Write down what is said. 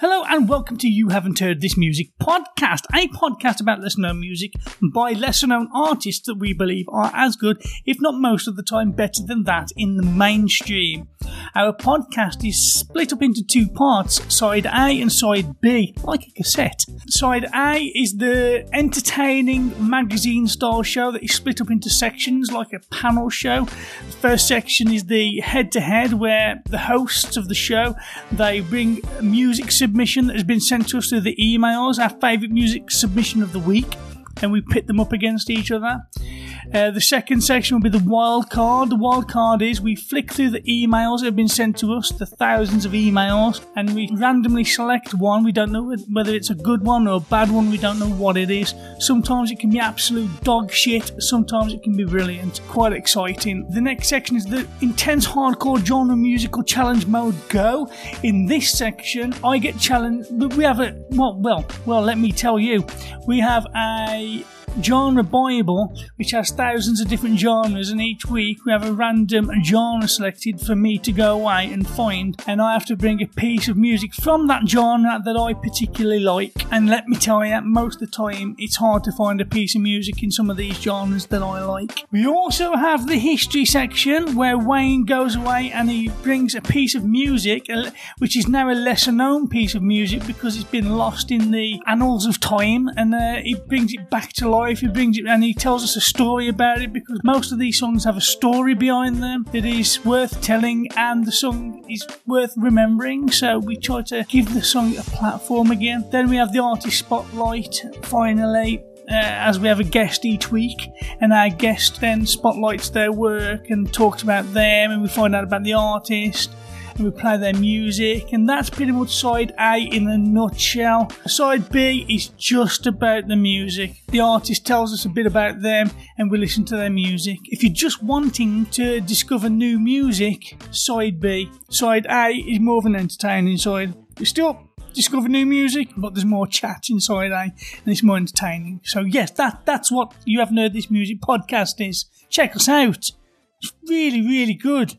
Hello and welcome to You Haven't Heard This Music podcast, a podcast about lesser known music by lesser known artists that we believe are as good, if not most of the time better than that, in the mainstream. Our podcast is split up into two parts, side A and side B, like a cassette. Side A is the entertaining magazine style show that is split up into sections like a panel show. The first section is the head to head where the hosts of the show they bring music submission that has been sent to us through the emails, our favourite music submission of the week, and we pit them up against each other. Uh, the second section will be the wild card. The wild card is we flick through the emails that have been sent to us, the thousands of emails, and we randomly select one. We don't know whether it's a good one or a bad one. We don't know what it is. Sometimes it can be absolute dog shit. Sometimes it can be brilliant. Quite exciting. The next section is the intense hardcore genre musical challenge mode go. In this section, I get challenged. We have a well, well, well. Let me tell you, we have a genre bible which has thousands of different genres and each week we have a random genre selected for me to go away and find and i have to bring a piece of music from that genre that i particularly like. And let me tell you that most of the time it's hard to find a piece of music in some of these genres that i like. We also have the history section where wayne goes away and he brings a piece of music which is now a lesser known piece of music because it's been lost in the annals of time and uh, he brings it back to life he brings it and he tells us a story about it because most of these songs have a story behind them that is worth telling and the song is worth remembering so we try to give the song a platform again. Then we have the artist spotlight finally uh, as we have a guest each week, and our guest then spotlights their work and talks about them, and we find out about the artist, and we play their music, and that's pretty much side A in a nutshell. Side B is just about the music. The artist tells us a bit about them, and we listen to their music. If you're just wanting to discover new music, side B. Side A is more of an entertaining side. You still discover new music, but there's more chat inside A, and it's more entertaining. So yes, that that's what you haven't heard this music podcast is. Check us out. It's really, really good.